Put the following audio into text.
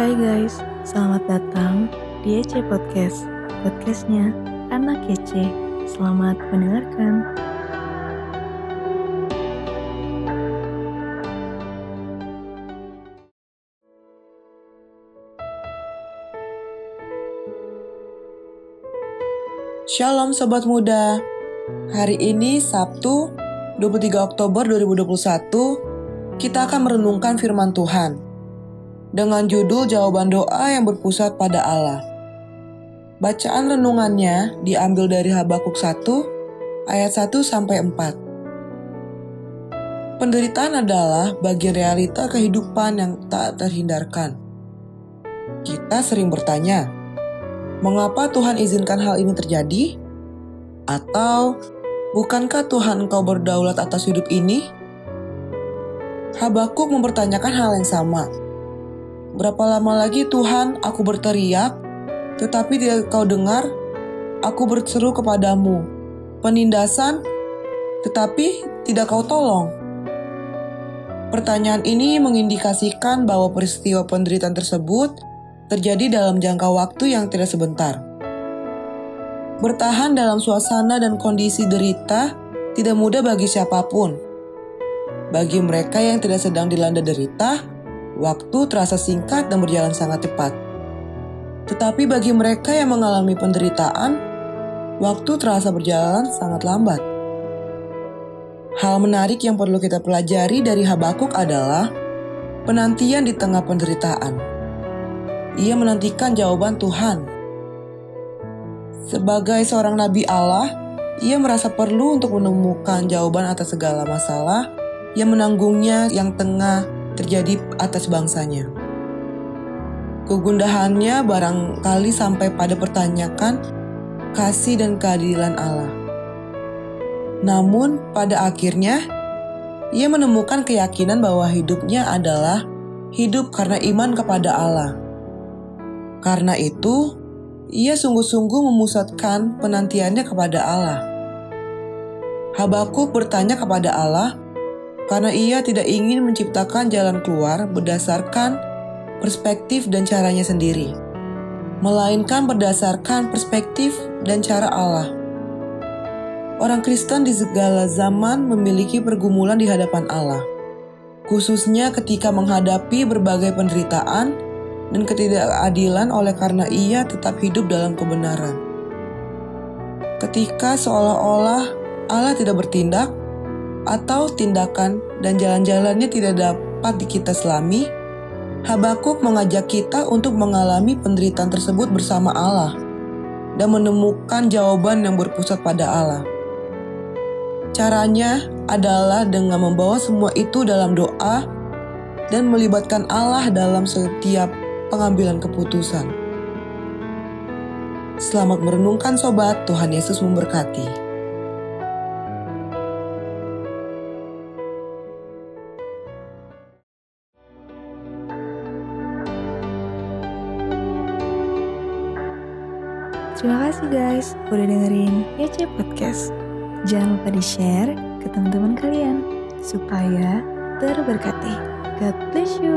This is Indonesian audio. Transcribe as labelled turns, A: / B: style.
A: Hai guys, selamat datang di EC Podcast. Podcastnya Anak Kece. Selamat mendengarkan.
B: Shalom Sobat Muda. Hari ini Sabtu 23 Oktober 2021 kita akan merenungkan firman Tuhan dengan judul jawaban doa yang berpusat pada Allah. Bacaan renungannya diambil dari Habakuk 1 ayat 1 sampai 4. Penderitaan adalah bagian realita kehidupan yang tak terhindarkan. Kita sering bertanya, mengapa Tuhan izinkan hal ini terjadi? Atau bukankah Tuhan engkau berdaulat atas hidup ini? Habakuk mempertanyakan hal yang sama. Berapa lama lagi Tuhan aku berteriak, tetapi tidak kau dengar? Aku berseru kepadamu, penindasan, tetapi tidak kau tolong. Pertanyaan ini mengindikasikan bahwa peristiwa penderitaan tersebut terjadi dalam jangka waktu yang tidak sebentar. Bertahan dalam suasana dan kondisi derita tidak mudah bagi siapa pun. Bagi mereka yang tidak sedang dilanda derita, waktu terasa singkat dan berjalan sangat cepat. Tetapi bagi mereka yang mengalami penderitaan, waktu terasa berjalan sangat lambat. Hal menarik yang perlu kita pelajari dari Habakuk adalah penantian di tengah penderitaan ia menantikan jawaban Tuhan. Sebagai seorang nabi Allah, ia merasa perlu untuk menemukan jawaban atas segala masalah yang menanggungnya yang tengah terjadi atas bangsanya. Kegundahannya barangkali sampai pada pertanyakan kasih dan keadilan Allah. Namun, pada akhirnya ia menemukan keyakinan bahwa hidupnya adalah hidup karena iman kepada Allah karena itu, ia sungguh-sungguh memusatkan penantiannya kepada Allah. Habakuk bertanya kepada Allah karena ia tidak ingin menciptakan jalan keluar berdasarkan perspektif dan caranya sendiri, melainkan berdasarkan perspektif dan cara Allah. Orang Kristen di segala zaman memiliki pergumulan di hadapan Allah, khususnya ketika menghadapi berbagai penderitaan dan ketidakadilan oleh karena ia tetap hidup dalam kebenaran. Ketika seolah-olah Allah tidak bertindak, atau tindakan dan jalan-jalannya tidak dapat kita selami, Habakuk mengajak kita untuk mengalami penderitaan tersebut bersama Allah dan menemukan jawaban yang berpusat pada Allah. Caranya adalah dengan membawa semua itu dalam doa dan melibatkan Allah dalam setiap pengambilan keputusan. Selamat merenungkan sobat, Tuhan Yesus memberkati.
A: Terima kasih guys udah dengerin YC Podcast. Jangan lupa di-share ke teman-teman kalian supaya terberkati. God bless you.